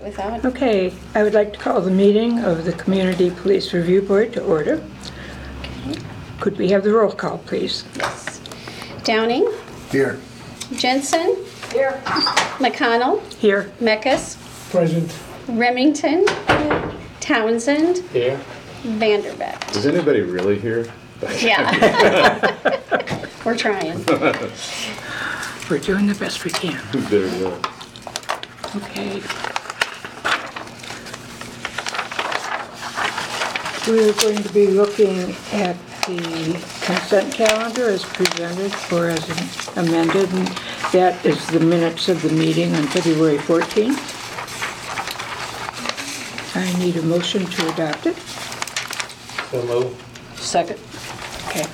good with that. Okay, I would like to call the meeting of the Community Police Review Board to order. Could we have the roll call, please? Yes. Downing, Here. Jensen. Here. McConnell, Here. Meckus, Present. Remington, Townsend, Here. Vanderbeck. Is anybody really here? Yeah. We're trying. We're doing the best we can. There we go. Okay. We're going to be looking at the consent calendar as presented or as amended. and That is the minutes of the meeting on February 14th. I need a motion to adopt it. So move. Second. Okay.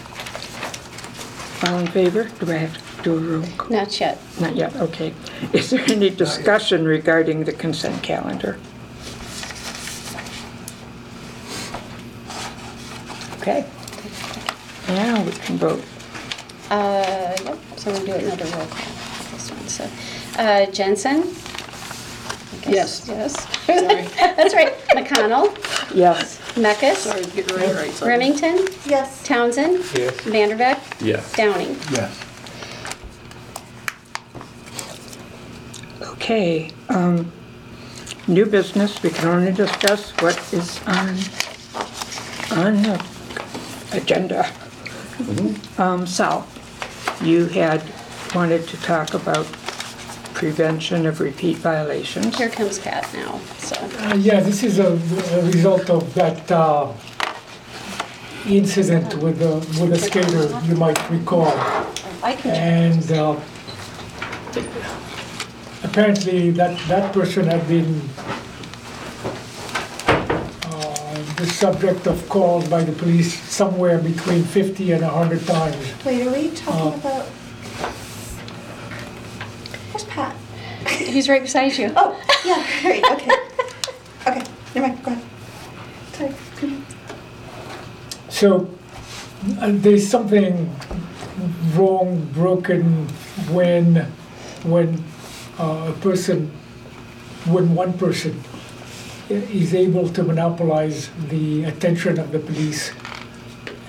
All in favor? Do I have to do a roll call? Not yet. Not yet, okay. Is there any discussion regarding the consent calendar? Okay. Now we can vote. Uh, yep, so we'll do another roll call. This one, so, uh, Jensen? I guess- Yes. Yes. Sorry. That's right. McConnell, Yes. Meckus, Sorry, get right, right. sorry. Remington, Yes. Townsend, Yes. Vanderbeck, Yes. Downing. Yes. Okay, um, new business, we can only discuss what is on, on the agenda. Um, Sal, you had wanted to talk about prevention of repeat violations. Here comes Pat now, so. Uh, Yeah, this is a a result of that uh, incident with the, with the skater, you might recall. I can, And uh, apparently that, that person had been uh, the subject of calls by the police somewhere between 50 and 100 times. Wait, are we talking Uh, about? Where's Pat? he's right beside you. Oh, yeah, great, okay. Okay, never mind, go ahead. Sorry. So uh, there's something wrong, broken when when uh, a person, when one person is able to monopolize the attention of the police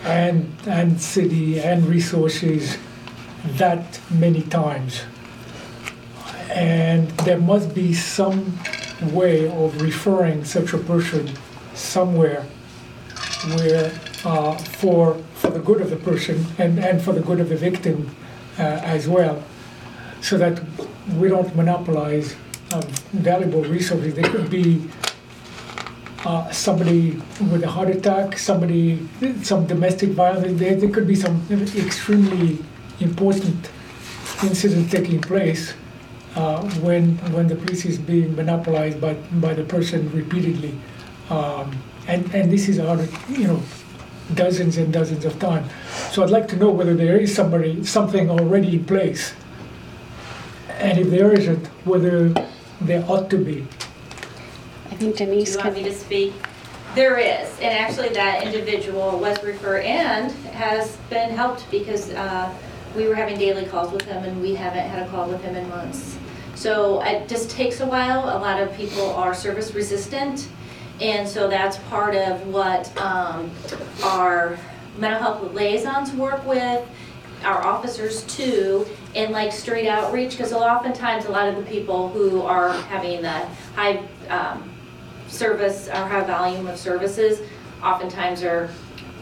and and city and resources that many times. And there must be some way of referring such a person somewhere where uh, for for the good of the person and, and for the good of the victim uh, as well, so that we don't monopolize uh, valuable resources. There could be uh, somebody with a heart attack, somebody some domestic violence. There, there could be some extremely important incident taking place uh, when when the police is being monopolized by by the person repeatedly. Um, and, and this is out you know, dozens and dozens of times. So I'd like to know whether there is somebody, something already in place. And if there isn't, whether there ought to be. I think Do Denise you want me can, to speak? There is, and actually that individual was referred and has been helped because uh, we were having daily calls with him and we haven't had a call with him in months. So it just takes a while. A lot of people are service resistant. And so that's part of what um, our mental health liaisons work with, our officers too, and like straight outreach, because oftentimes a lot of the people who are having the high um, service or high volume of services oftentimes are,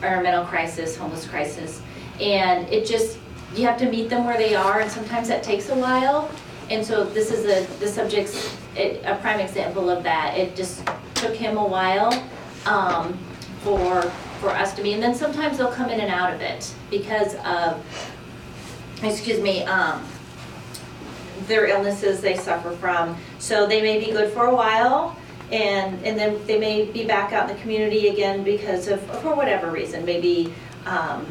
are mental crisis, homeless crisis. And it just, you have to meet them where they are and sometimes that takes a while. And so this is a, the subject's a a prime example of that. It just took him a while um, for, for us to meet. And then sometimes they'll come in and out of it because of, excuse me, um, their illnesses they suffer from. So they may be good for a while, and, and then they may be back out in the community again because of, for whatever reason, maybe um,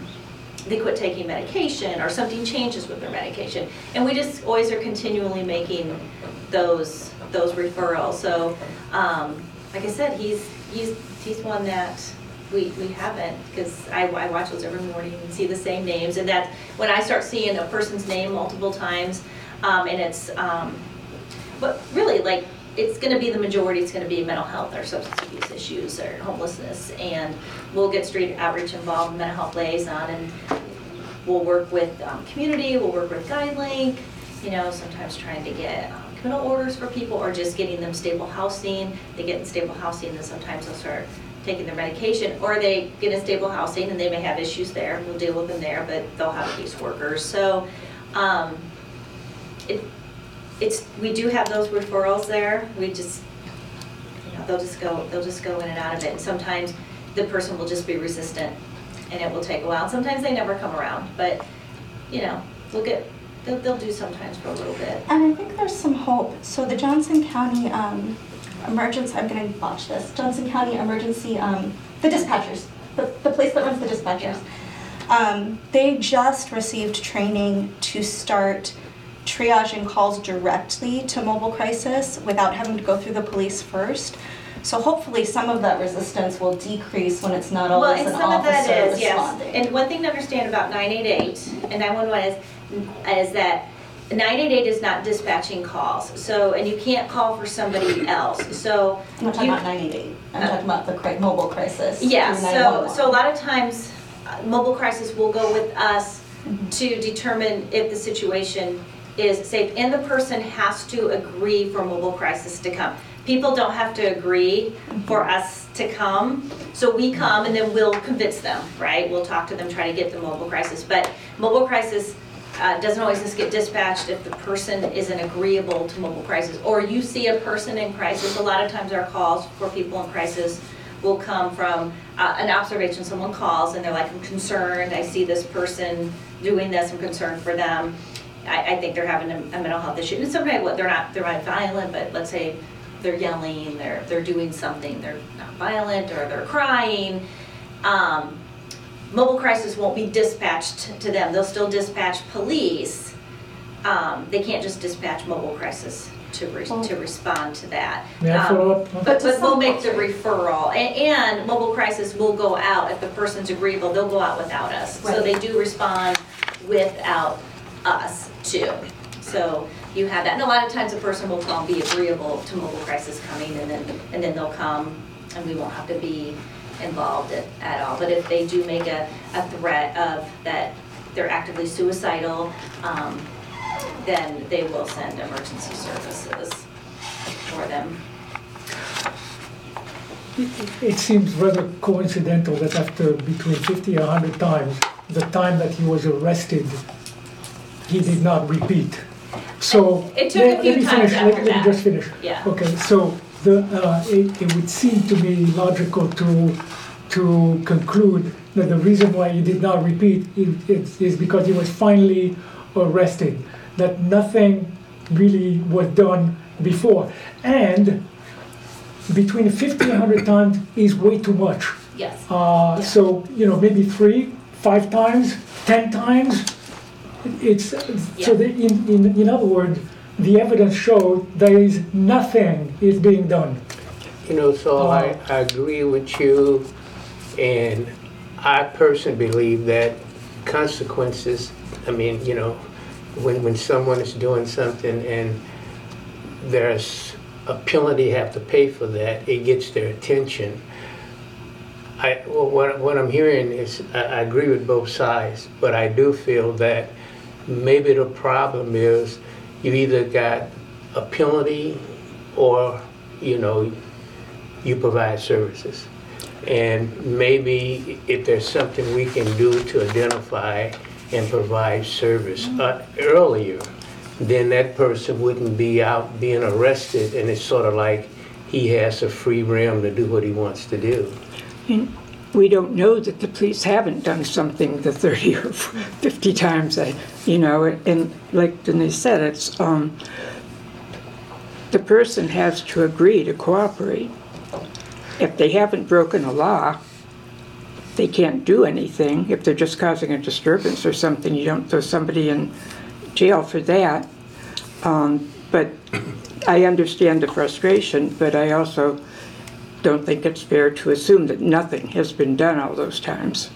they quit taking medication or something changes with their medication. And we just always are continually making those, those referrals. So, um, like I said, he's, he's, he's one that we, we haven't, because I, I watch those every morning and see the same names. And that, when I start seeing a person's name multiple times, um, and it's, um, but really, like, it's gonna be the majority, it's gonna be mental health or substance abuse issues or homelessness. And we'll get street outreach involved, mental health liaison, and we'll work with um, community, we'll work with GuideLink, you know, sometimes trying to get um, criminal orders for people or just getting them stable housing. They get in stable housing, then sometimes they'll start taking their medication, or they get in stable housing and they may have issues there, we'll deal with them there, but they'll have caseworkers. So, um, it, it's, we do have those referrals there, we just, you know, they'll just go, they'll just go in and out of it. And sometimes the person will just be resistant and it will take a while. Sometimes they never come around, but, you know, we'll get, they'll, they'll do sometimes for a little bit. And I think there's some hope. So the Johnson County um, emergency, I'm gonna botch this, Johnson County Emergency, um, the dispatchers, the, the place that runs the dispatchers. Um, they just received training to start triaging calls directly to mobile crisis without having to go through the police first. So hopefully some of that resistance will decrease when it's not Well, always and an some of that officer is, yes. And one thing to understand about 988 and 911 is, is that 988 is not dispatching calls. So, and you can't call for somebody else. So. I'm not talking you- about 988, I'm talking about the cri- mobile crisis. Yeah, so, so a lot of times, uh, mobile crisis will go with us Mm-hmm. to determine if the situation is safe, and the person has to agree for mobile crisis to come. People don't have to agree for us to come, so we come and then we'll convince them, right? We'll talk to them, try to get the mobile crisis, but mobile crisis uh, doesn't always just get dispatched if the person isn't agreeable to mobile crisis. Or you see a person in crisis, a lot of times our calls for people in crisis will come from uh, an observation, someone calls and they're like, I'm concerned, I see this person doing this, I'm concerned for them. I, I think they're having a, a mental health issue. And sometimes what, they're not, they're not violent, but let's say they're yelling, they're, they're doing something, they're not violent or they're crying. Um, mobile crisis won't be dispatched to them, they'll still dispatch police. Um, they can't just dispatch mobile crisis to, re- to respond to that. May I Um, follow up? but, But we'll make the referral, and, and mobile crisis will go out, if the person's agreeable, they'll go out without us. So Right. they do respond without us too. So you have that, and a lot of times a person will be agreeable to mobile crisis coming, and then, and then they'll come, and we won't have to be involved at, at all. But if they do make a, a threat of that they're actively suicidal, um, then they will send emergency services for them. It seems rather coincidental that after between 50 and 100 times, the time that he was arrested, he did not repeat. So. It took a let- few let me times finish, let- after Let me that. just finish. Yeah. Okay, so the, uh, it, it would seem to me logical to, to conclude that the reason why he did not repeat is, is- is because he was finally arrested, that nothing really was done before. And between 50 and 100 times is way too much. Yes. Uh, So, you know, maybe three, five times, 10 times. It's, so Yeah. that in, in, in other words, the evidence showed there is nothing is being done. You know, so uh, I, Oh. I agree with you, and I personally believe that consequences, I mean, you know, when, when someone is doing something and there's a penalty have to pay for that, it gets their attention. I, well, what, what I'm hearing is, I, I agree with both sides, but I do feel that maybe the problem is you either got a penalty or, you know, you provide services. And maybe if there's something we can do to identify and provide service uh, earlier, then that person wouldn't be out being arrested and it's sort of like he has a free realm to do what he wants to do. And we don't know that the police haven't done something the 30 or 50 times, that, you know, and like Denise said, it's, um, the person has to agree to cooperate. If they haven't broken a law, they can't do anything. If they're just causing a disturbance or something, you don't throw somebody in jail for that. Um, But I understand the frustration, but I also don't think it's fair to assume that nothing has been done all those times.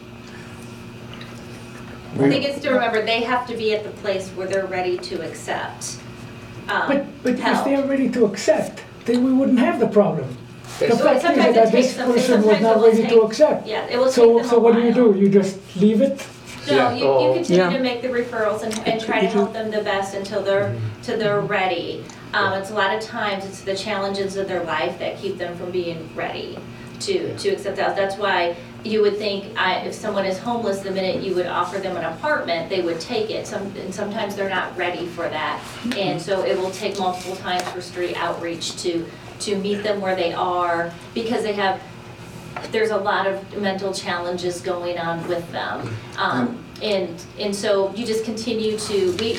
I think it's to remember, they have to be at the place where they're ready to accept um, But, but if help. they're ready to accept, then we wouldn't have the problem. The That's- fact is sometimes it that takes this something- person was sometimes not will ready to take- accept. Yeah, it will take So, them so a what do you while. do? You just leave it? No, Yeah. you, you continue Yeah. to make the referrals and, and try to help them the best until they're, till they're ready. Um, it's a lot of times, it's the challenges of their life that keep them from being ready to, to accept that. That's why you would think, I, if someone is homeless, the minute you would offer them an apartment, they would take it. Some, and sometimes they're not ready for that. And so it will take multiple times for street outreach to, to meet them where they are, because they have there's a lot of mental challenges going on with them. Um, and, and so you just continue to, we,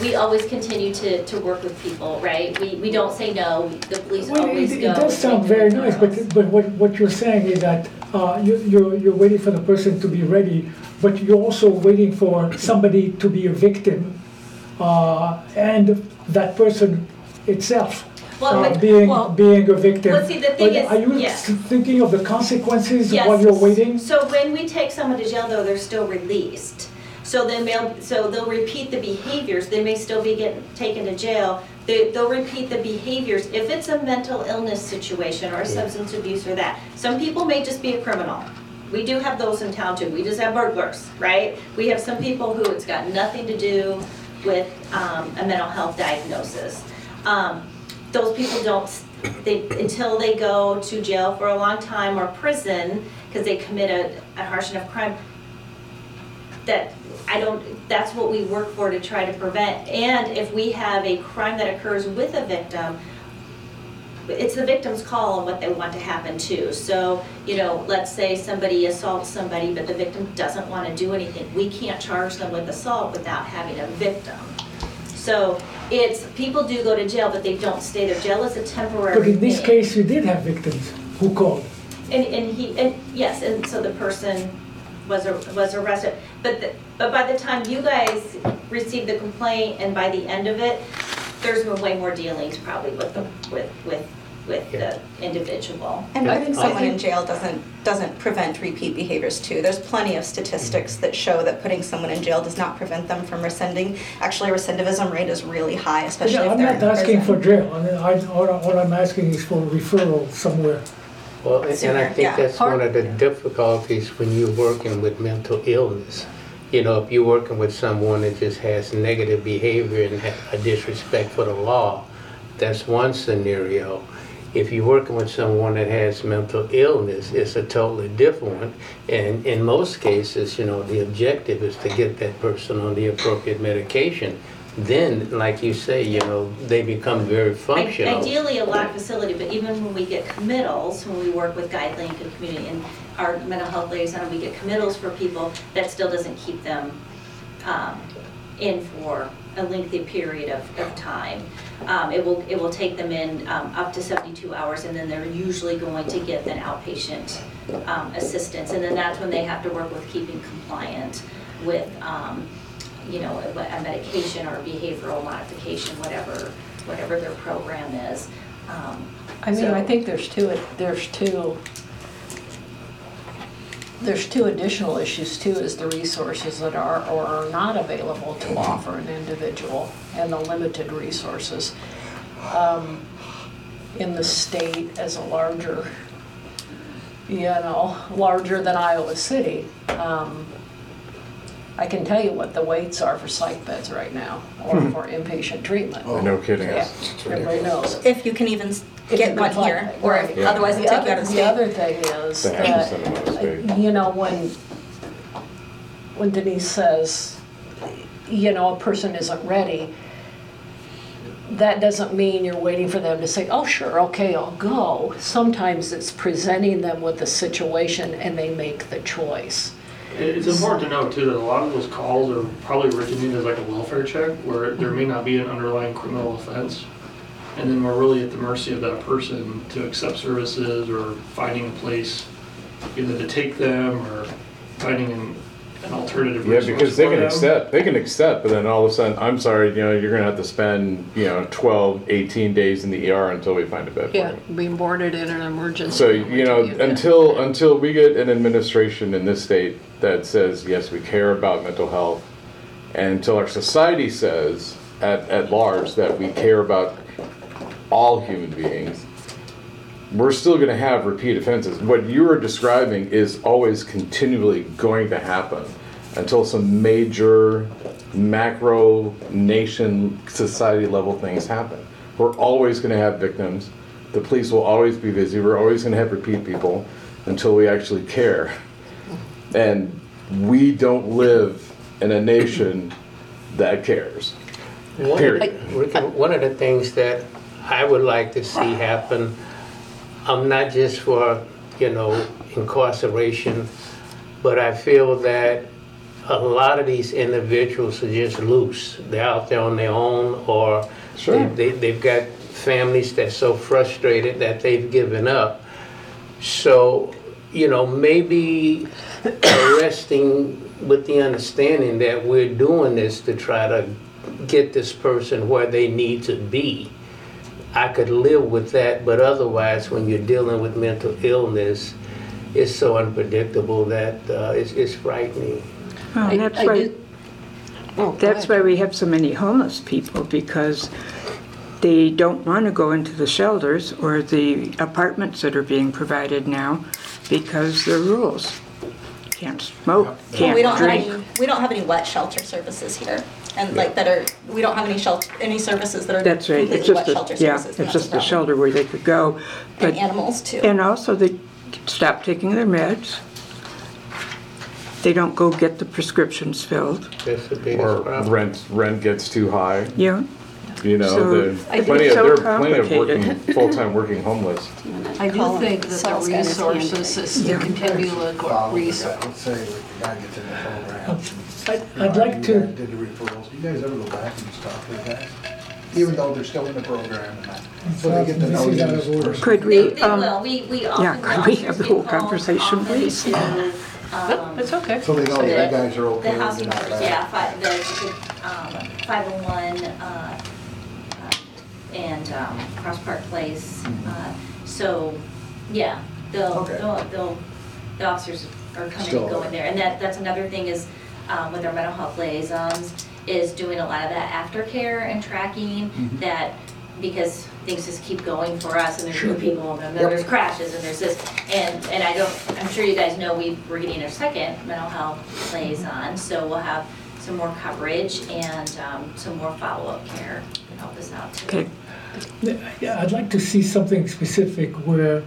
we always continue to, to work with people, right? We, we don't say no, the police Well, always it, go. it does sound very nice, but, but what, what you're saying is that, uh, you, you're, you're waiting for the person to be ready, but you're also waiting for somebody to be a victim, uh, and that person itself, Well, uh, but- being, well- being a victim. well, see, the thing But is- Are you yeah. thinking of the consequences Yes. while you're waiting? So when we take someone to jail, though, they're still released. So then they'll, so they'll repeat the behaviors, they may still be getting, taken to jail. They, they'll repeat the behaviors, if it's a mental illness situation or a substance abuse or that. Some people may just be a criminal. We do have those in town too, we just have burglars, right? We have some people who it's got nothing to do with, um, a mental health diagnosis. Um, those people don't, they, until they go to jail for a long time or prison, because they commit a, a harsh enough crime, that, I don't, that's what we work for to try to prevent. And if we have a crime that occurs with a victim, it's the victim's call on what they want to happen too. So, you know, let's say somebody assaults somebody, but the victim doesn't want to do anything. We can't charge them with assault without having a victim. So it's, people do go to jail, but they don't stay there. Jail is a temporary But in this thing. case, you did have victims who called. And, and he, and yes, and so the person was, ar- was arrested. But, the- but by the time you guys received the complaint and by the end of it, there's been way more dealings probably with the, with, with, with the individual. And Yeah. putting someone in jail doesn't, doesn't prevent repeat behaviors too. There's plenty of statistics that show that putting someone in jail does not prevent them from rescinding. Actually, recidivism rate is really high, especially Yeah, if I'm they're not in asking for prison. jail, I mean, I, all, I- all I'm asking is for referral somewhere. Well, and- and I Sooner, think yeah. that's one of the difficulties when you're working with mental illness. You know, if you're working with someone that just has negative behavior and ha- a disrespect for the law, that's one scenario. If you're working with someone that has mental illness, it's a totally different one. And in most cases, you know, the objective is to get that person on the appropriate medication. Then, like you say, you know, they become very functional. Ideally, a lot facility, but even when we get committals, when we work with Guide and Community and our mental health liaison, we get committals for people, that still doesn't keep them um, in for a lengthy period of, of time. Um, It will, it will take them in um, up to 72 hours, and then they're usually going to get an outpatient um, assistance. And then that's when they have to work with keeping compliant with, um, you know, a a medication or behavioral modification, whatever, whatever their program is. Um, I mean, I so- think there's two, there's two, there's two additional issues too, is the resources that are or are not available to offer an individual and the limited resources. Um, In the state as a larger, you know, larger than Iowa City, um, I can tell you what the waits are for psych beds right now, or hmm. for inpatient treatment. Oh, No kidding. Yeah, everybody knows. If you can even s- If you get can one find here, it, or right. Yeah. otherwise they The take you out other- of The state. other thing is They have to that, send them out of state. Uh, you know, when, when Denise says, you know, a person isn't ready, that doesn't mean you're waiting for them to say, oh, sure, okay, I'll go. Sometimes it's presenting them with the situation and they make the choice. It- It's important to note too that a lot of those calls are probably originated as like a welfare check where there may not be an underlying criminal offense. And then we're really at the mercy of that person to accept services or finding a place either to take them or finding an, an alternative Yeah, resource because they for can them. accept, they can accept, but then all of a sudden, I'm sorry, you know, you're gonna have to spend, you know, 12, 18 days in the ER until we find a bed for Yeah, you. being boarded in an emergency. So, you know, until, until we get an administration in this state that says, yes, we care about mental health, and until our society says, at, at large, that we care about all human beings, we're still gonna have repeat offenses. What you are describing is always continually going to happen until some major macro nation society level things happen. We're always gonna have victims. The police will always be busy. We're always gonna have repeat people until we actually care. And we don't live in a nation that cares. One- Period. Rick, One of the things that I would like to see happen, um, not just for, you know, incarceration, but I feel that a lot of these individuals are just loose. They're out there on their own, or Sure. they, they- they've got families that's so frustrated that they've given up. So, you know, maybe arresting with the understanding that we're doing this to try to get this person where they need to be. I could live with that, but otherwise, when you're dealing with mental illness, it's so unpredictable that uh, it's, it's frightening. Well, I- that's I why, do- Oh, go that's ahead. why we have so many homeless people, because they don't want to go into the shelters or the apartments that are being provided now because there are rules. Can't smoke, Well, we can't don't have any, drink. we don't have any wet shelter services here, and like that are, we don't have any shelter, any services that are That's right, it's completely wet just shelter a, yeah, services. and it's that's just a problem. shelter where they could go. And But, animals too. and also they stop taking their meds. They don't go get the prescriptions filled, That's the biggest Or problem. rent, rent gets too high, yeah. You know, So, the, I think plenty of, so there are plenty of working, full-time working homeless. I do think that the got his hand resources is Yeah. to continue to look at resources. Let's say the guy gets in the program. I'd- I'd like to- You guys Did the referrals, you guys ever go back and just talk to the? Even though they're still in the program and that, so they get to know you as a person. Could They, we, they um, will, we, we yeah, often. could we officers have the get whole calls conversation, often please? to, But um, It's okay. So they know The- you guys are okay. The housing and all workers, that. yeah, fi- the, the, um, five oh one, uh, and, um, Cross Park Place, uh, so, yeah, they'll, Okay. they'll, they'll, the officers are coming Still- and going there, and that, that's another thing is, um, with our mental health liaisons, is doing a lot of that aftercare and tracking, Mhm. that, because things just keep going for us, and there's Sure. new people, and then Yep. there's crashes, and there's this, and, and I don't, I'm sure you guys know, we, we're getting our second mental health liaison, so we'll have some more coverage and, um, some more follow-up care to help us out too. okay, Yeah, I'd like to see something specific where,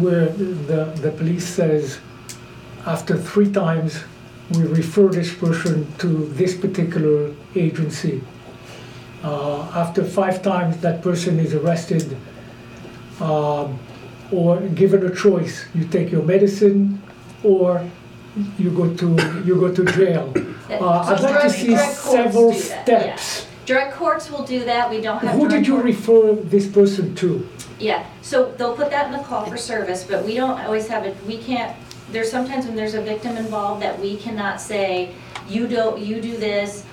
where the, the police says, after three times, we refer this person to this particular agency. Uh, After five times, that person is arrested, um, or given a choice, you take your medicine, or you go to, you go to jail. That- Uh, I'd like to see courts several do that, yeah. steps. Drug courts will do that, we don't have. Who did you court- refer this person to? Yeah, so they'll put that in the call for service, but we don't always have it, we can't, there's sometimes when there's a victim involved that we cannot say, you don't, you do this,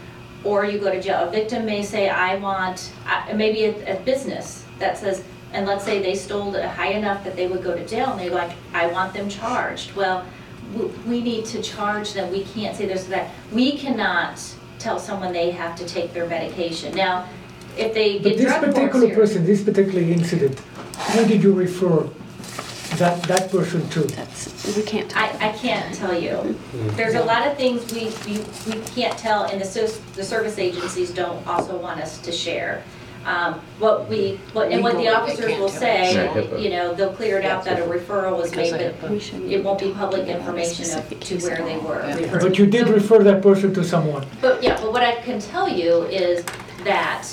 or you go to jail. A victim may say, I want, I- maybe a, a business that says, and let's say they stole it high enough that they would go to jail, and they're like, I want them charged. Well, w- we need to charge them, we can't say this or that. We cannot tell someone they have to take their medication. Now, if they But get this drug courts particular here. person, this particular incident, who did you refer that, that person to? That's, we can't. I, I can't tell you. Mm-hmm. There's a lot of things we, we, we can't tell, and the, sos- the service agencies don't also want us to share. Um, What we, what, and what the Legally, they officers can't will tell say, Yeah, HIPAA. you know, they'll clear it out that a referral was made, but We shouldn't it won't be talk public about a information of specific to case where at they all. were. Yeah. referred. But you did So- refer that person to someone. but yeah, but what I can tell you is that,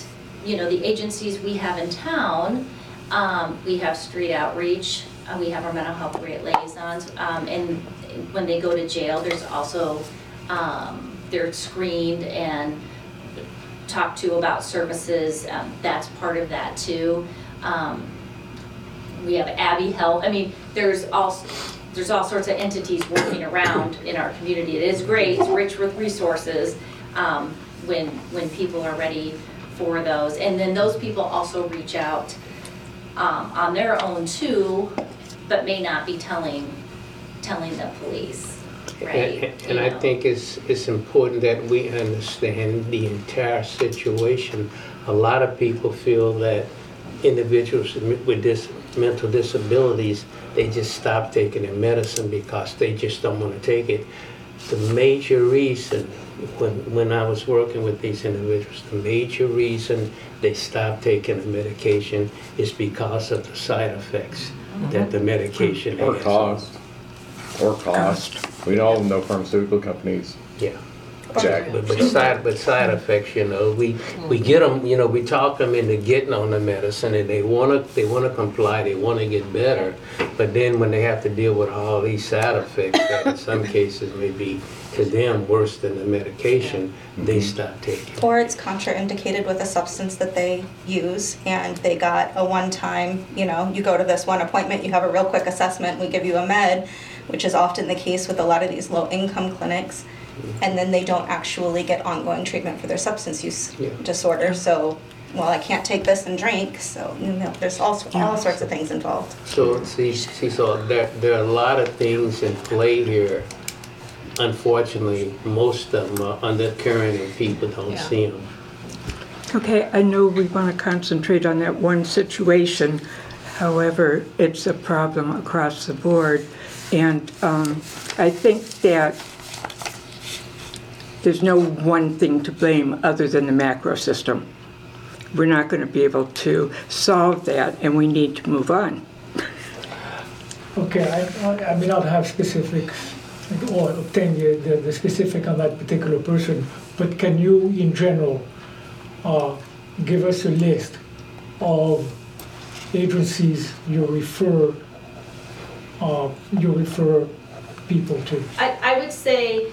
you know, the agencies we have in town, um, we have street outreach, uh, we have our mental health liaisons, um, and when they go to jail, there's also, um, they're screened and talked to about services, um, that's part of that too. Um, we have Abbe Health, I mean, there's all, there's all sorts of entities working around in our community. It is great, it's rich with resources, um, when, when people are ready for those. And then those people also reach out, um, on their own too, but may not be telling, telling the police, right? And and I know. think it's, it's important that we understand the entire situation. A lot of people feel that individuals with dis, mental disabilities, they just stop taking their medicine because they just don't want to take it. The major reason, when, when I was working with these individuals, the major reason they stop taking the medication is because of the side effects that the mm-hmm. medication Or has. cost. Or cost. We all know pharmaceutical companies. Yeah. Jack. But, but side, but side effects, you know, we, we get them, you know, we talk them into getting on the medicine and they wanna, they wanna comply, they wanna get better. But then when they have to deal with all these side effects that in some cases may be to them worse than the medication, they mm-hmm. stop taking. it. Or it's contraindicated with a substance that they use and they got a one-time, you know, you go to this one appointment, you have a real quick assessment, we give you a med, which is often the case with a lot of these low-income clinics. Mm-hmm. And then they don't actually get ongoing treatment for their substance use Yeah. disorder. So, well, I can't take this and drink, so, you know, there's all, all sorts of things involved. So, see, see, so there, there are a lot of things in play here. Unfortunately, most of them are undercurrent and people don't Yeah. see them. Okay, I know we want to concentrate on that one situation. However, it's a problem across the board. And um, I think that there's no one thing to blame other than the macro system. We're not going to be able to solve that, and we need to move on. Okay, I, I- may not have specifics or obtain the, the the specific on that particular person, but can you, in general, uh, give us a list of agencies you refer, uh, you refer people to? I, I would say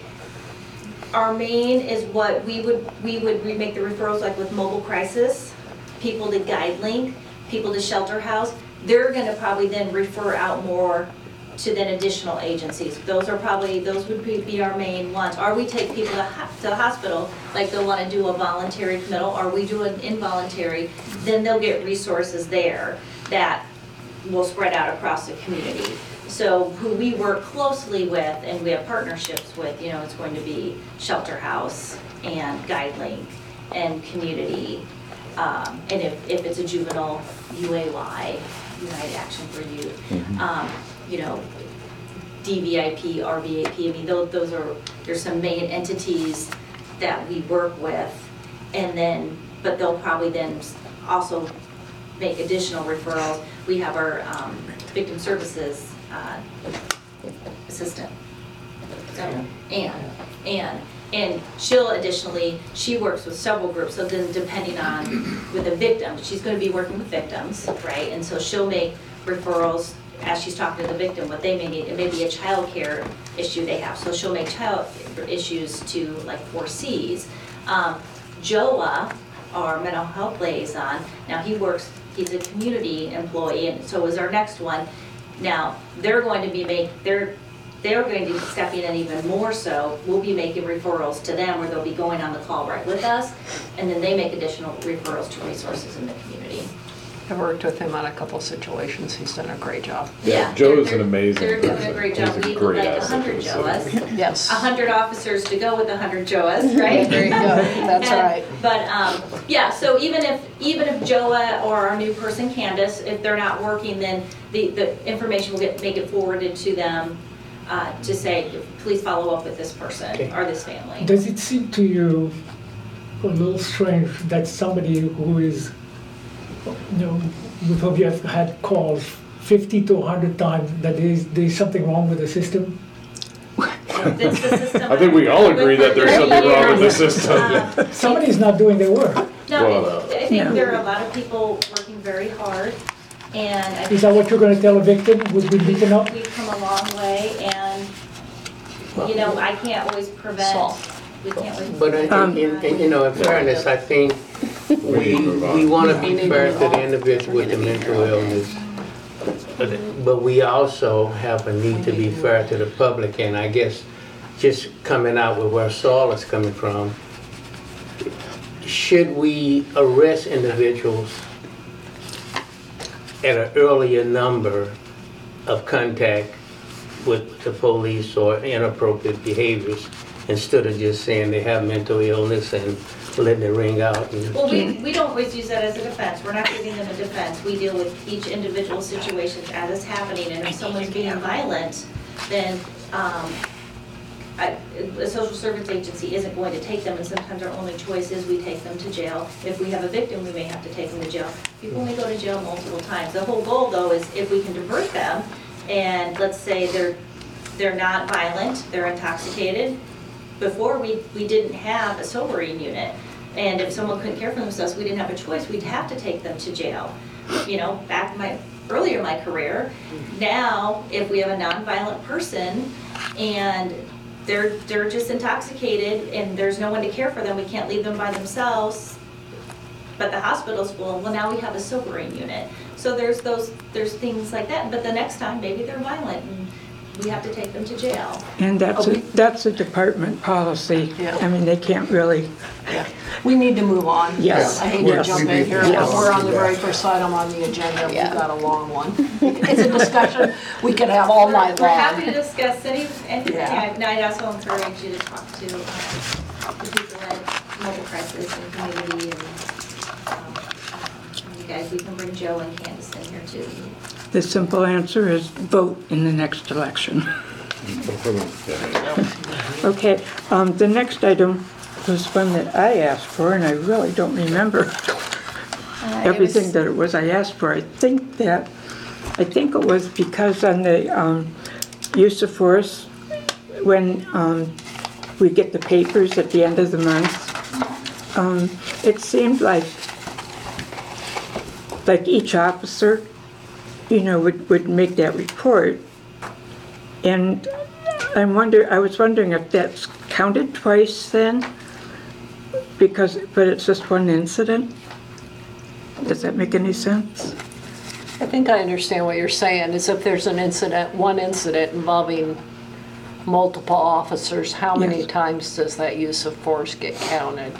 our main is what we would, we would remake the referrals like with mobile crisis, people to GuideLink, people to Shelter House. They're gonna probably then refer out more to then additional agencies. Those are probably, those would be, be our main ones. Or we take people to, to the hospital, like they'll wanna do a voluntary committal, or we do an involuntary, then they'll get resources there that will spread out across the community. So who we work closely with and we have partnerships with, you know, it's going to be Shelter House and GuideLink and Community. Um, And if, if it's a juvenile, UAY, United Action for Youth. Um, You know, DVIP, RVAP, I mean, those, those are, there's some main entities that we work with. And then, but they'll probably then also make additional referrals. We have our um, victim services uh, assistant. So, Ann, Ann, and she'll additionally, she works with several groups, so then depending on, with the victim, she's gonna be working with victims, right? And so she'll make referrals as she's talking to the victim, what they may need, it may be a childcare issue they have, so she'll make child issues to like four Cs. Um, Joa, our mental health liaison, now he works, he's a community employee, and so is our next one. Now, they're going to be make, they're, they're going to stepping in even more so, we'll be making referrals to them, where they'll be going on the call right with us, and then they make additional referrals to resources in the community. I've worked with him on a couple situations. He's done a great job. Yeah, Yeah, Joe is an amazing They're doing a person. great He's job, a we would great like a asset to hundred the city. Joas. Yes. a hundred officers to go with a hundred Joas, right? There you go. That's And- right. But, um, yeah, so even if, even if Joa or our new person Candace, if they're not working, then the, the information will get, make it forwarded to them, uh, to say, please follow up with this person Okay. or this family. Does it seem to you a little strange that somebody who is, you know, with whom you have had calls 50 to 100 times, that there's, there's something wrong with the system? That's the system I think we all agree that there's something wrong with the system. Um, Somebody's not doing their work. No, Well, I think Yeah. there are a lot of people working very hard, and I Is think that what you're gonna tell a victim who's been beaten up? we've come a long way, and, you know, I can't always prevent, we can't always. But, in- Um, in, in- you know, in fairness, I think we, we want to be fair to the individual with the mental illness. But but we also have a need to be fair to the public, and I guess just coming out with where Saul is coming from, should we arrest individuals at an earlier number of contact with the police or inappropriate behaviors instead of just saying they have mental illness and letting it ring out. and- Well, we, we don't always use that as a defense, we're not giving them a defense, we deal with each individual situation as it's happening, and if someone's being violent, then, um, I, a social service agency isn't going to take them, and sometimes our only choice is we take them to jail. If we have a victim, we may have to take them to jail. People may go to jail multiple times. The whole goal, though, is if we can divert them, and let's say they're, they're not violent, they're intoxicated, before, we, we didn't have a sobering unit. And if someone couldn't care for themselves, we didn't have a choice, we'd have to take them to jail. You know, back my, earlier in my career, now, if we have a nonviolent person and they're, they're just intoxicated and there's no one to care for them, we can't leave them by themselves, but the hospital's full, well, now we have a sobering unit. So there's those, there's things like that, but the next time, maybe they're violent and we have to take them to jail. And that's, a that's a department policy. Yeah. I mean, they can't really, Yeah. We need to move on. Yes. I hate to Yes. jump in here, to but move we're on on the very first item on the agenda. We've Yeah. got a long one. It's a discussion we could have all night We're happy to long. discuss any, anything. Yeah. And I'd also encourage you to talk to um, the people at Mobile Crisis and Community and, um, you guys, we can bring Joe and Candace in here too. The simple answer is vote in the next election. Okay, um, the next item was one that I asked for, and I really don't remember Uh, it was- everything that it was I asked for. I think that, I think it was because on the, um, use of force, when, um, we get the papers at the end of the month, um, it seemed like, like each officer, you know, would, would make that report. And I'm wonder, I was wondering if that's counted twice then? Because, but it's just one incident? Does that make any sense? I think I understand what you're saying, is if there's an incident, one incident involving multiple officers, how many Yes. times does that use of force get counted?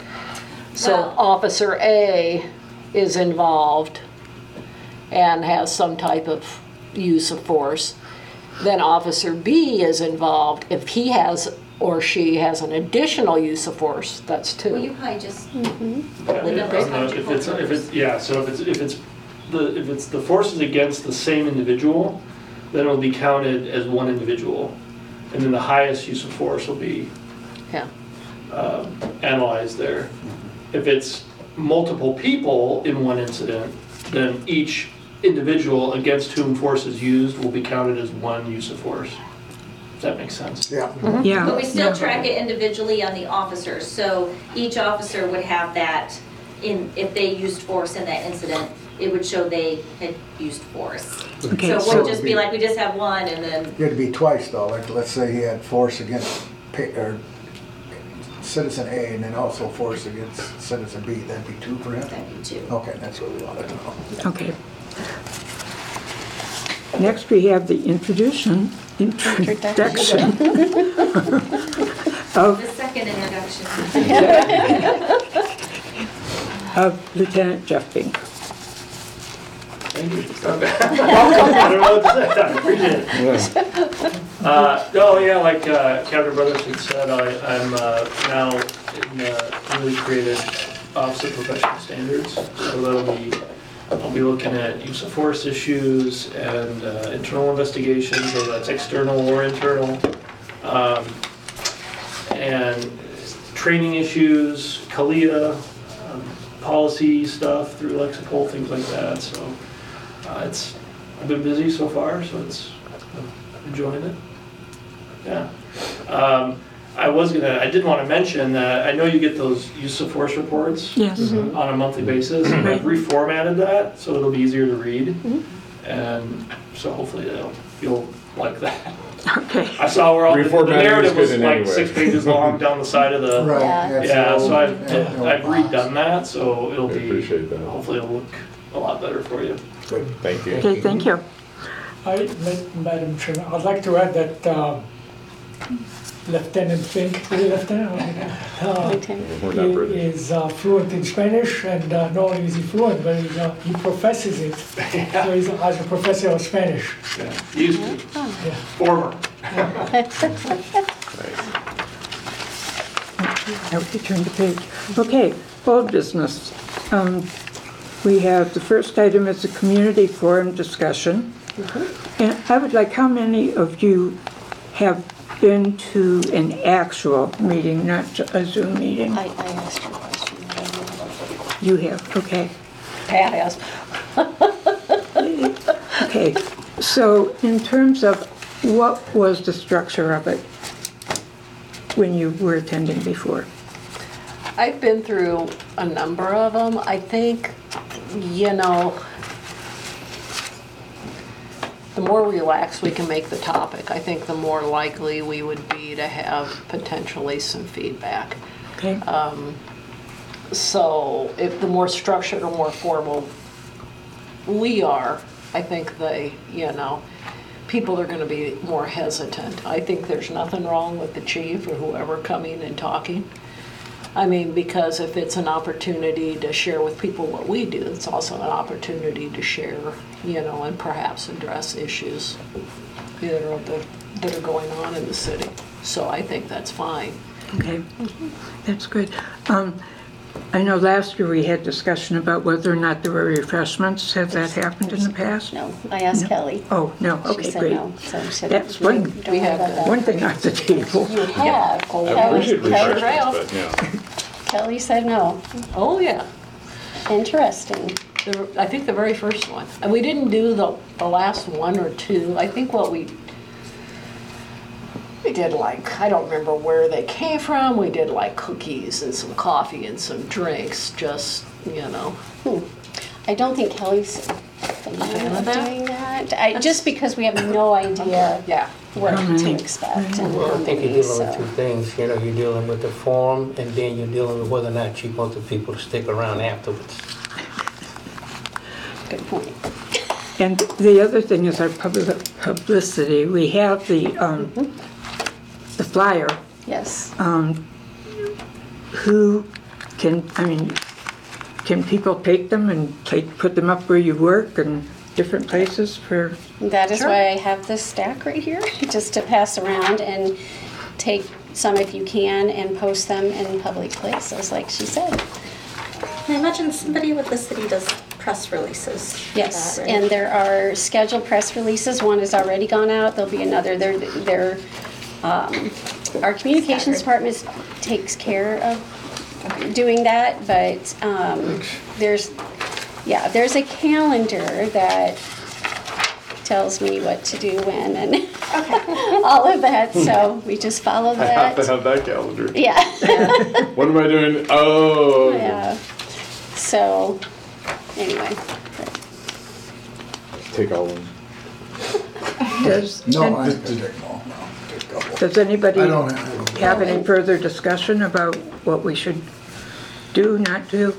So Well- Officer A is involved and has some type of use of force. Then Officer B is involved. If he has or she has an additional use of force, that's Well, you two. probably just, Yeah, The numbers on the- have to If it's, if it's, yeah, so if it's, if it's, the, if it's the forces against the same individual, then it'll be counted as one individual. And then the highest use of force will be Yeah. um, analyzed there. If it's multiple people in one incident, then each individual against whom force is used will be counted as one use of force. Does that make sense? Yeah. Mm-hmm. Yeah. but we still yeah. track it individually on the officers. So each officer would have that in, if they used force in that incident, it would show they had used force. Okay, So it so- wouldn't just be like, we just have one and then, It'd be twice though, like, let's say he had force against pa- or citizen A and then also force against citizen B, that'd be two for him? that'd be two. Okay, that's what we wanted to know. Okay. Next, we have the introduction, introduction of, The second introduction. of Lieutenant Jeff Bink. Thank you. I don't know what to say, I appreciate it. Uh, No, yeah, like uh, Captain Brothers had said, I- I'm uh, now in the newly created Office of Professional Standards. So that'll be, I'll be looking at use of force issues and uh, internal investigations, whether that's external or internal. Um, And training issues, CALEA, um, policy stuff through Lexipol, things like that, so. Uh, it's, I've been busy so far, so it's, I'm enjoying it. Yeah. Um, I was gonna, I did wanna mention that, I know you get those use of force reports Yes. Mm-hmm. on a monthly mm-hmm. basis, and I've reformatted that, so it'll be easier to read. Mm-hmm. And so hopefully that'll, you'll like that. Okay. I saw where all the the Reformatting is narrative was good in like way. six pages long down the side of the. Right. Yeah. Yeah, so I've, yeah, I've no redone that, so it'll I be, appreciate that. hopefully it'll look a lot better for you. Good. Thank you. Okay, thank you. I, Ma- Madam Chairman, I'd like to add that um, Lieutenant Fink, Lieutenant? Uh, We're not he British. is uh, fluent in Spanish, and uh, not only is he fluent, but he's, uh, he professes it. So he's as a professor of Spanish. Yeah, Used to, Yeah. former. Okay, turn the page. Okay, old business. Um, We have, the first item is a community forum discussion. And I would like, how many of you have been to an actual meeting, not a Zoom meeting? I, I asked you a question. I don't know. You have, okay. Pat asked, Okay, so in terms of what was the structure of it when you were attending before? I've been through a number of them. I think, you know, the more relaxed we can make the topic, I think the more likely we would be to have potentially some feedback. Okay, um, So if the more structured or more formal we are, I think they, you know, people are gonna be more hesitant. I think there's nothing wrong with the chief or whoever coming and talking. I mean, because if it's an opportunity to share with people what we do, it's also an opportunity to share, you know, and perhaps address issues that are, the- that are going on in the city. So I think that's fine. okay, that's good. Um, I know last year we had discussion about whether or not there were refreshments. Has that happened in the past? No, I asked Kelly. Oh, no, She okay, said great. no, so she said. That's one- don't we worry have about that. that." One thing off the table. You have. I Kelly- appreciate Kelly- refreshments, but yeah. Kelly said no. Oh, yeah. Interesting. The- I think the very first one. And we didn't do the, the last one or two. I think what we, we did like, I don't remember where they came from. We did like cookies and some coffee and some drinks, just, you know. Hmm. I don't think Kelly's a fan fan of of that? doing that. I, just because we have no idea Yeah. What How mm-hmm. to many? expect and Well, I think you're many, dealing with two things, you know, you're dealing with the form, and then you're dealing with whether or not you want the people to stick around afterwards. Good point. And the other thing is our public publicity. We have the, um, mm-hmm. the flyer. Yes. Um, who can, I mean, can people take them and take, put them up where you work and different places for, That is Sure. why I have this stack right here, just to pass around and take some if you can and post them in public places, like she said. I imagine somebody with the city does press releases. for Yes, that, right? and there are scheduled press releases. One has already gone out. There'll be another. There, there, um, our communications department takes care of doing that, but, um, there's, yeah, there's a calendar that tells me what to do when and all of that, so we just follow I have to that. have that calendar. Yeah, What am I doing? Oh. yeah. So, anyway, Take all of them. does, No, I have to take them all, no, take a couple. does anybody I don't have. have any further discussion about what we should do, not do?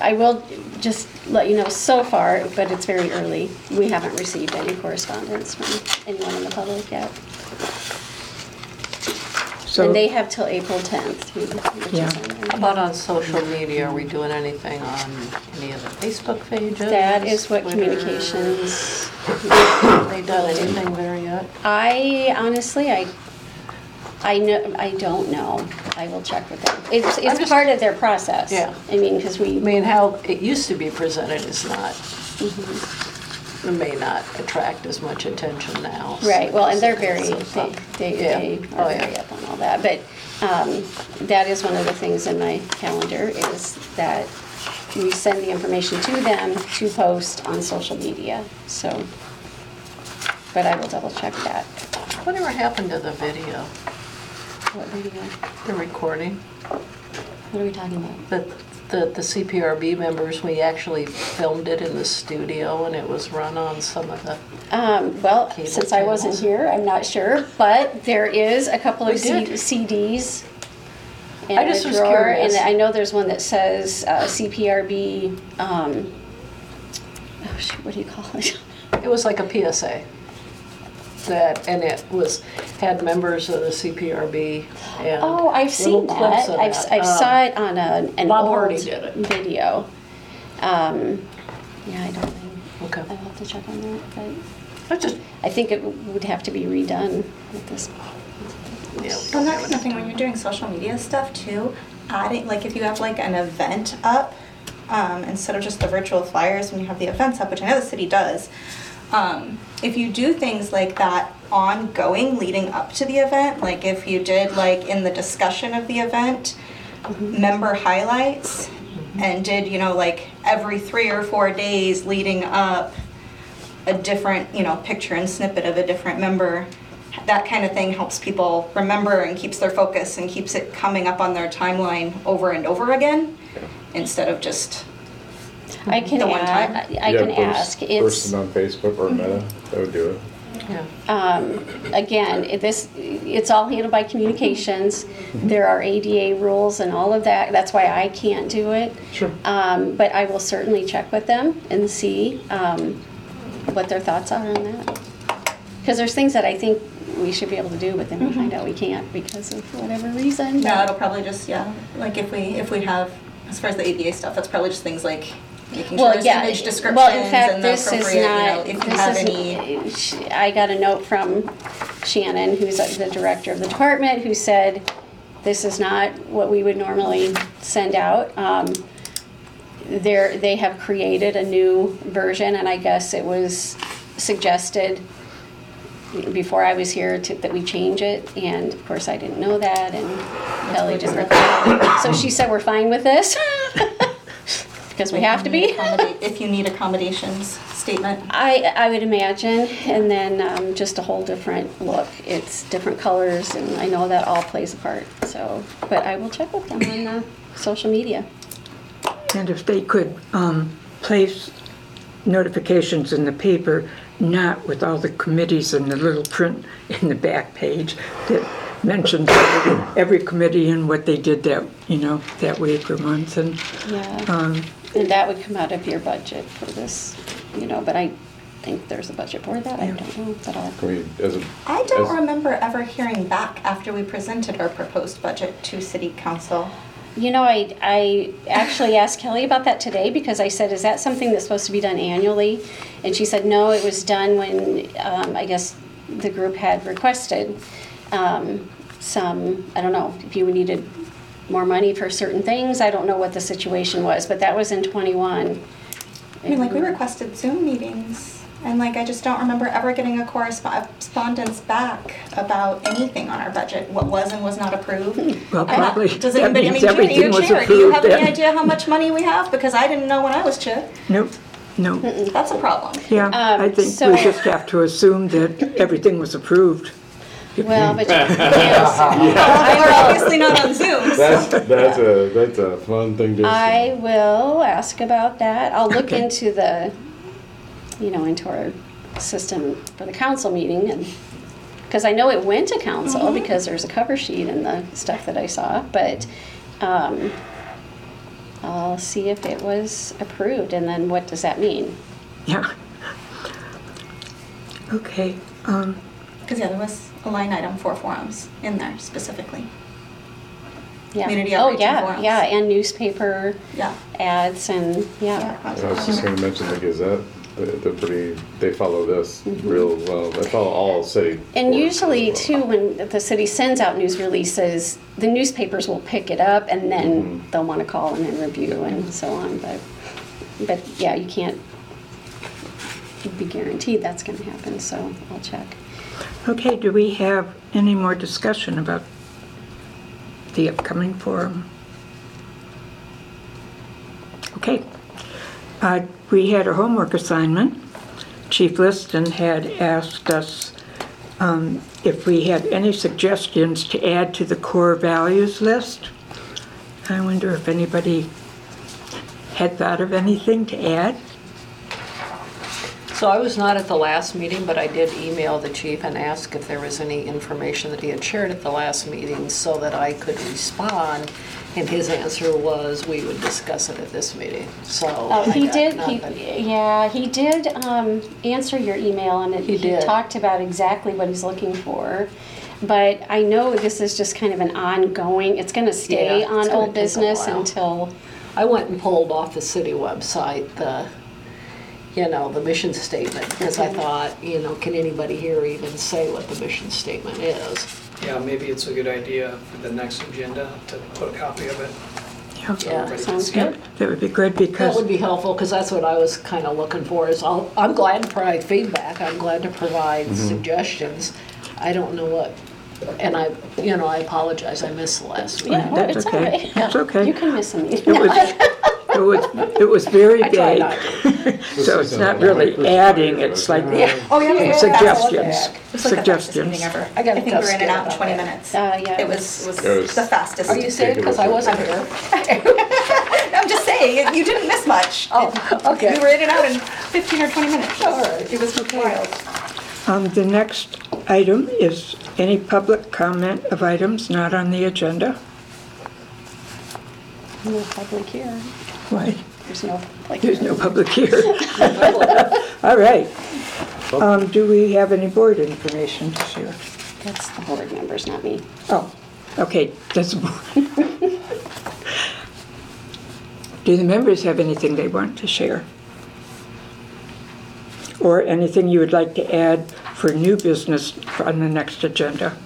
I will just let you know so far, but it's very early. We haven't received any correspondence from anyone in the public yet. So, And they have till April 10th. to- which is Yeah. on How about on social media? Are we doing anything on any of the Facebook pages? That is what Twitter? communications, Have they done anything there yet? I honestly, I, I know, I don't know. I will check with them. It's, it's just- part of their process. Yeah. I mean, because I we, mean, how it used to be presented is not, it may not attract as much attention now. Right, well, and they're very, So, they, they, Yeah. they Oh, are yeah. very up on all that, but, um, that is one of the things in my calendar is that we send the information to them to post on social media, so. But I will double check that. Whatever happened to the video, What video? the recording? What are we talking about? The, the, the CPRB members, we actually filmed it in the studio and it was run on some of the, Um, well, Cable since I wasn't channels. here, I'm not sure, but there is a couple of C- did. CDs in I just a was drawer, and curious. I know there's one that says uh, CPRB, um, oh shoot, what do you call it? it was like a PSA. That, and it was, had members of the CPRB and. Oh, I've little seen clips that. of I've, that. I Um, saw it on a, an Bob old Hardy did it. video. Um, yeah, I don't know. Okay. I'll have to check on that, but I just, I think it would have to be redone at this. yeah. we And don't that have kind of thing, when you're doing social media stuff too, adding, like if you have like an event up, um, instead of just the virtual flyers, when you have the events up, which I know the city does, um, if you do things like that ongoing leading up to the event, like if you did like in the discussion of the event, member highlights, and did, you know, like every three or four days leading up, a different, you know, picture and snippet of a different member. That kind of thing helps people remember and keeps their focus and keeps it coming up on their timeline over and over again instead of just I can The one add, time? I Yeah, can post- ask, it's, Posting on Facebook or Meta, that would do it. um, again, it- this, it's all handled by communications. There are ADA rules and all of that, that's why I can't do it. Sure. Um, but I will certainly check with them and see, um, what their thoughts are on that. Because there's things that I think we should be able to do, but then we find out we can't because of whatever reason. Yeah, it'll probably just, yeah, like if we, if we have, as far as the ADA stuff, that's probably just things like making sure Well, there's yeah. image descriptions Well, in fact, and the this is appropriate, you know, not, if you this have is- any. sh- I got a note from Shannon, who's the director of the department, who said, this is not what we would normally send out. Um, They're, they have created a new version, and I guess it was suggested before I was here to, that we change it, and of course I didn't know that, and Kelly reply. So she said, we're fine with this, because we have to be. If you need accommodations statement. I, I would imagine, and then um, just a whole different look. It's different colors, and I know that all plays a part, so, but I will check with them on uh, social media. And if they could um, place notifications in the paper, not with all the committees and the little print in the back page that mentions every- every committee and what they did that, you know, that week or month, and, Yeah, um, and that would come out of your budget for this, you know, but I think there's a budget for that, I don't know, but I'll. Can we, as a. I don't as- remember ever hearing back after we presented our proposed budget to city council. You know, I, I actually asked Kelly about that today because I said, is that something that's supposed to be done annually? And she said, no, it was done when, um, I guess, the group had requested, um, some, I don't know, if you needed more money for certain things, I don't know what the situation was, but that was in twenty-one. I mean, like, we requested Zoom meetings, and like, I just don't remember ever getting a correspondence back about anything on our budget, what was and was not approved. well, I don't- probably, Does that anybody, I means mean, Judy, everything you're was chair, do you have approved any then. idea how much money we have? Because I didn't know when I was chair. Nope, no. That's a problem. Yeah, Um, I think so- we just have to assume that everything was approved. Well, but, yes, We're obviously not on Zoom. That's, that's a, that's a fun thing to I will ask about that. I'll look Okay. into the, you know, into our system for the council meeting and, because I know it went to council because there's a cover sheet in the stuff that I saw, but, um, I'll see if it was approved and then what does that mean? Yeah. Okay, um, Because, yeah, there was a line item for forums in there specifically. Yeah. Community Oh, outreach and yeah, forums. yeah, and newspaper Yeah. ads and, yeah. I was just gonna mention the Gazette, They- they're pretty, they follow this real well, they follow all city. Mm-hmm. And boards usually as well. too, when the city sends out news releases, the newspapers will pick it up and then they'll want to call in and review and so on, but, but yeah, you can't be guaranteed that's gonna happen, so I'll check. Okay, do we have any more discussion about the upcoming forum? Okay. Uh, We had a homework assignment. Chief Liston had asked us um, if we had any suggestions to add to the core values list. I wonder if anybody had thought of anything to add? So I was not at the last meeting, but I did email the chief and ask if there was any information that he had shared at the last meeting so that I could respond. And his answer was, we would discuss it at this meeting, so. Oh, I he got did, nothing. he, yeah, he did, um, answer your email and it- He he did. talked about exactly what he's looking for. But I know this is just kind of an ongoing, it's gonna stay Yeah, it's on gonna old a business while. until, I went and pulled off the city website, the, you know, the mission statement, because I thought, you know, can anybody here even say what the mission statement is? Yeah, maybe it's a good idea for the next agenda to put a copy of it. Yeah, so Yeah, can sounds see good. that would be good because That because, would be helpful, because that's what I was kind of looking for, is I'll, I'm glad to provide feedback, I'm glad to provide mm-hmm. suggestions. I don't know what, and I, you know, I apologize, I missed the last week. Yeah, well, That's it's all okay. right. That's okay. You can miss a it meeting. was, it was, it was very I try vague. So it's not really adding, it's like Oh, yeah, yeah, yeah. suggestions, It was like the fastest meeting suggestions. ever. I got a think we were tough in and skin out in about twenty that. minutes. Uh, yeah. It was, was It was- the fastest. Are you saying, because I wasn't here? I'm just saying, you didn't miss much. Oh, okay. We were in and out in fifteen or twenty minutes. All right. It was wild. Um, the next item is any public comment of items not on the agenda. No public here. Why? There's no public. There's no public here. All right. Um, do we have any board information to share? That's the board members, not me. Oh, okay, does, do the members have anything they want to share? Or anything you would like to add for new business on the next agenda?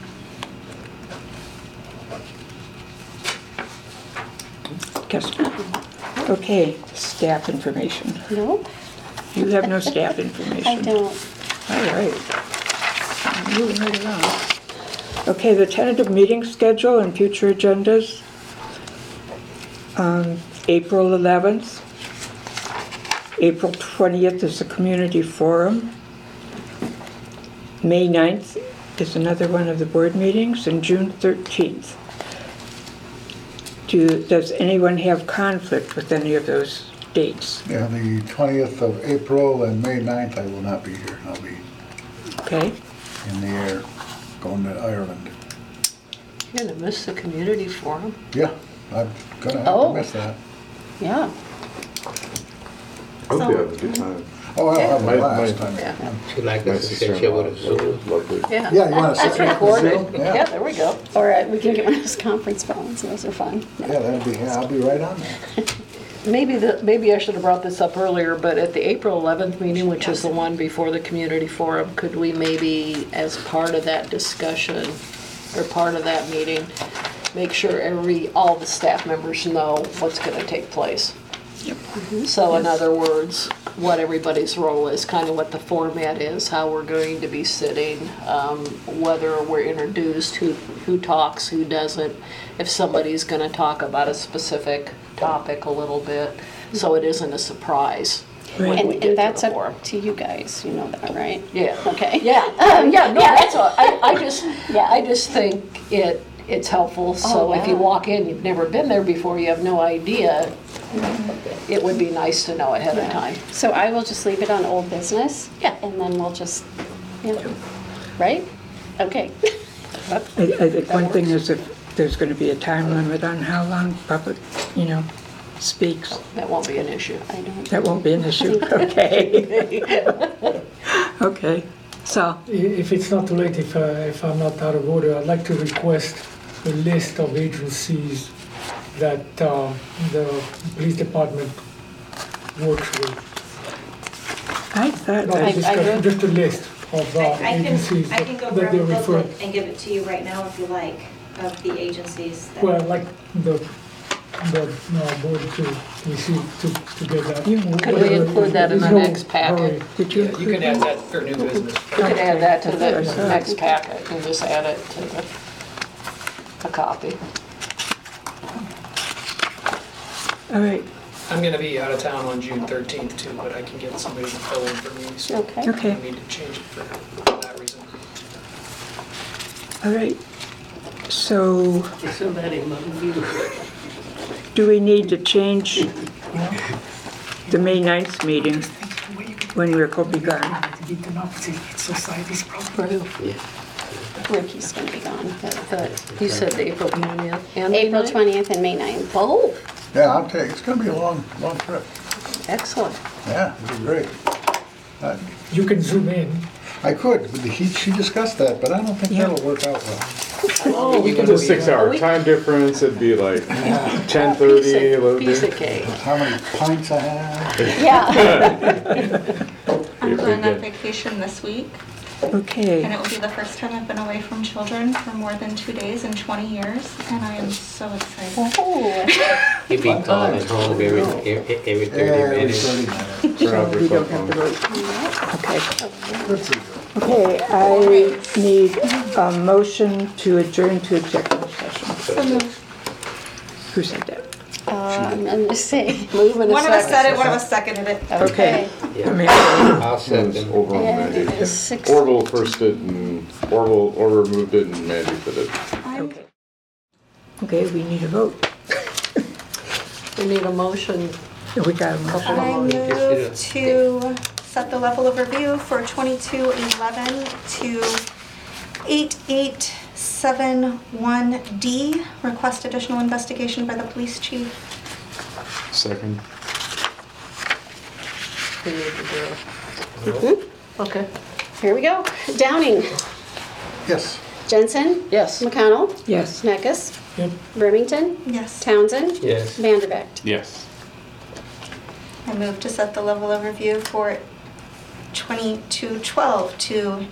Not. Okay, staff information. Nope, You have no staff information. I don't. All right. Moving right along. Okay, the tentative meeting schedule and future agendas. Um, April 11th. April 20th is the community forum. May 9th is another one of the board meetings, and June 13th. Do, does anyone have conflict with any of those dates? Yeah, the twentieth of April and May 9th, I will not be here. I'll be Okay? in the air going to Ireland. You're gonna miss the community forum? Yeah, I'm gonna have Oh. to miss that. Yeah. I hope you have a good time. Oh, I'll have My- a blast. my- I mean, Yeah. Would you like My us to sit here with a Zoom? lovely. Yeah. Yeah, you wanna sit It's there the recorded. Zoom? Yeah, Yeah, there we go. Or uh, we can get one of those conference phones, those are fun. yeah, that'd be, I'll be right on there. Maybe the, maybe I should have brought this up earlier, but at the April 11th meeting, which is the one before the community forum, could we maybe, as part of that discussion, or part of that meeting, make sure every, all the staff members know what's gonna take place? So in other words, what everybody's role is, kind of what the format is, how we're going to be sitting, um, whether we're introduced, who, who talks, who doesn't, if somebody's gonna talk about a specific topic a little bit, so it isn't a surprise when And, we get and to that's the forum. up to you guys, you know that, right? Yeah. Okay. Yeah, um, yeah, no, that's all, I, I just, Yeah. I just think it, it's helpful, so Oh, if you wow. walk in, you've never been there before, you have no idea, it would be nice to know ahead of time. So I will just leave it on old business? Yeah. And then we'll just, yeah, right? Okay. I, I think one thing is if there's gonna be a time limit on how long public, you know, speaks, That won't be an issue. I don't. that won't be an issue, okay? Okay, so, I- If it's not too late, if, uh, if I'm not out of order, I'd like to request a list of agencies that uh, the police department works with. I thought, Not a I- I that- discussion, wrote- just a list of uh, I I can, agencies I that can go that grab they a refer. booklet and give it to you right now if you like, of the agencies that. Well, I'd like the, the uh, board to receive, to, to get that. You- Could we include that in the There's no next packet? hurry. did you Yeah, you include can add that for new business. We can add that to the That's what I thought. next packet and just add it to the, a copy. All right, I'm gonna be out of town on June thirteenth too, but I can get somebody to fill in for me, so Okay. I okay, don't need to change it for for that reason. all right. So, Somebody love you. do we need to change the May 9th meeting when Rick will be gone? Ricky's gonna be gone. You said the April 20th and May April 9th? 20th and May 9th. Oh, Yeah, I'll take, it's gonna be a long, long trip. excellent. Yeah, it'll be great. I- You can zoom in. I could, but he, she discussed that, but I don't think Yeah. that'll work out well. Oh, we can. It's a six-hour time difference, it'd be like ten thirty, a little Piece of bit. cake. How many pints I have. Yeah. I'm You're going on good. vacation this week, And Okay, it will be the first time I've been away from children for more than two days in 20 years, and I am so excited. He'd be calling home every, every every thirty Every minutes. thirty minutes. So your we don't have to phone. vote. Okay. Let's see. Okay, I need a motion to adjourn to executive session. Who said that? Uh, I'm gonna say, Moving One of us said it, one of us seconded it. Okay. I'll It was second. over Yeah, Mandy. it is six- Orville first did and Orville, Orville moved it and Mandy did it. Okay. Okay, we need a vote. We need a motion. We got a motion. I Yes, move to set the level of review for 2211 to 8871D. Request additional investigation by the police chief. Second. We need to do. Okay. here we go. Downing, Yes. Jensen, Yes. McConnell, Yes. Neckus, Yep. Remington, Yes. Townsend, Yes. Vanderbeck. Yes. I move to set the level of review for 2212 to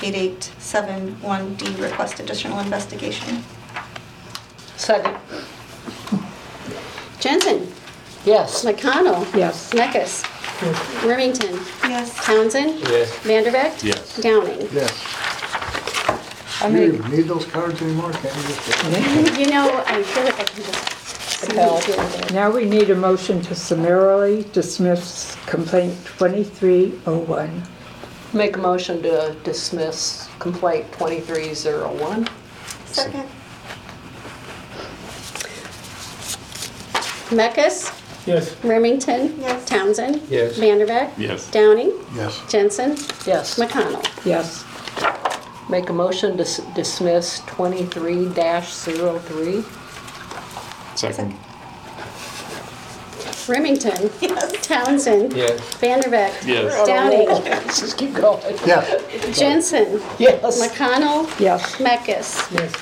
8871D. Request additional investigation. Second. Jensen, Yes. McConnell, Yes. Neckus, Remington, Yes. Townsend, Yes. Vanderbeck. Yes. Downing. Yes. I You make, don't need those cards anymore, can you just? You know, I feel like I can just. Hell. Now we need a motion to summarily dismiss complaint 2301. Make a motion to dismiss complaint 2301. Second. Meckus, Yes. Remington, Yes. Townsend, Yes. Vanderbeck, Yes. Downing, Yes. Jensen, Yes. McConnell. Yes. Make a motion to s- dismiss 23-03. Second. Remington, Townsend, Yes. Vanderbeck, Yes. Downing, oh, Let's just keep going. Yes. Jensen, Yes. McConnell, Yes. Meckus. Yes.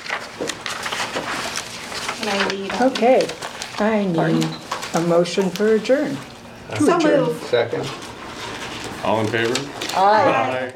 And I read. Okay, I need a motion for adjourn. So move. Second. All in favor? Aye.